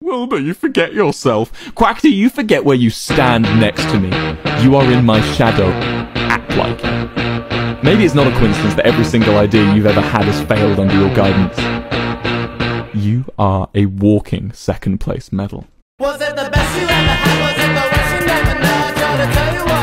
Wilbur, you forget yourself. Quackity, you forget where you stand next to me. You are in my shadow. Act like it. Maybe it's not a coincidence that every single idea you've ever had has failed under your guidance. You are a walking second place medal. Was it the best you ever had? Was it the worst you never know? I gotta tell you what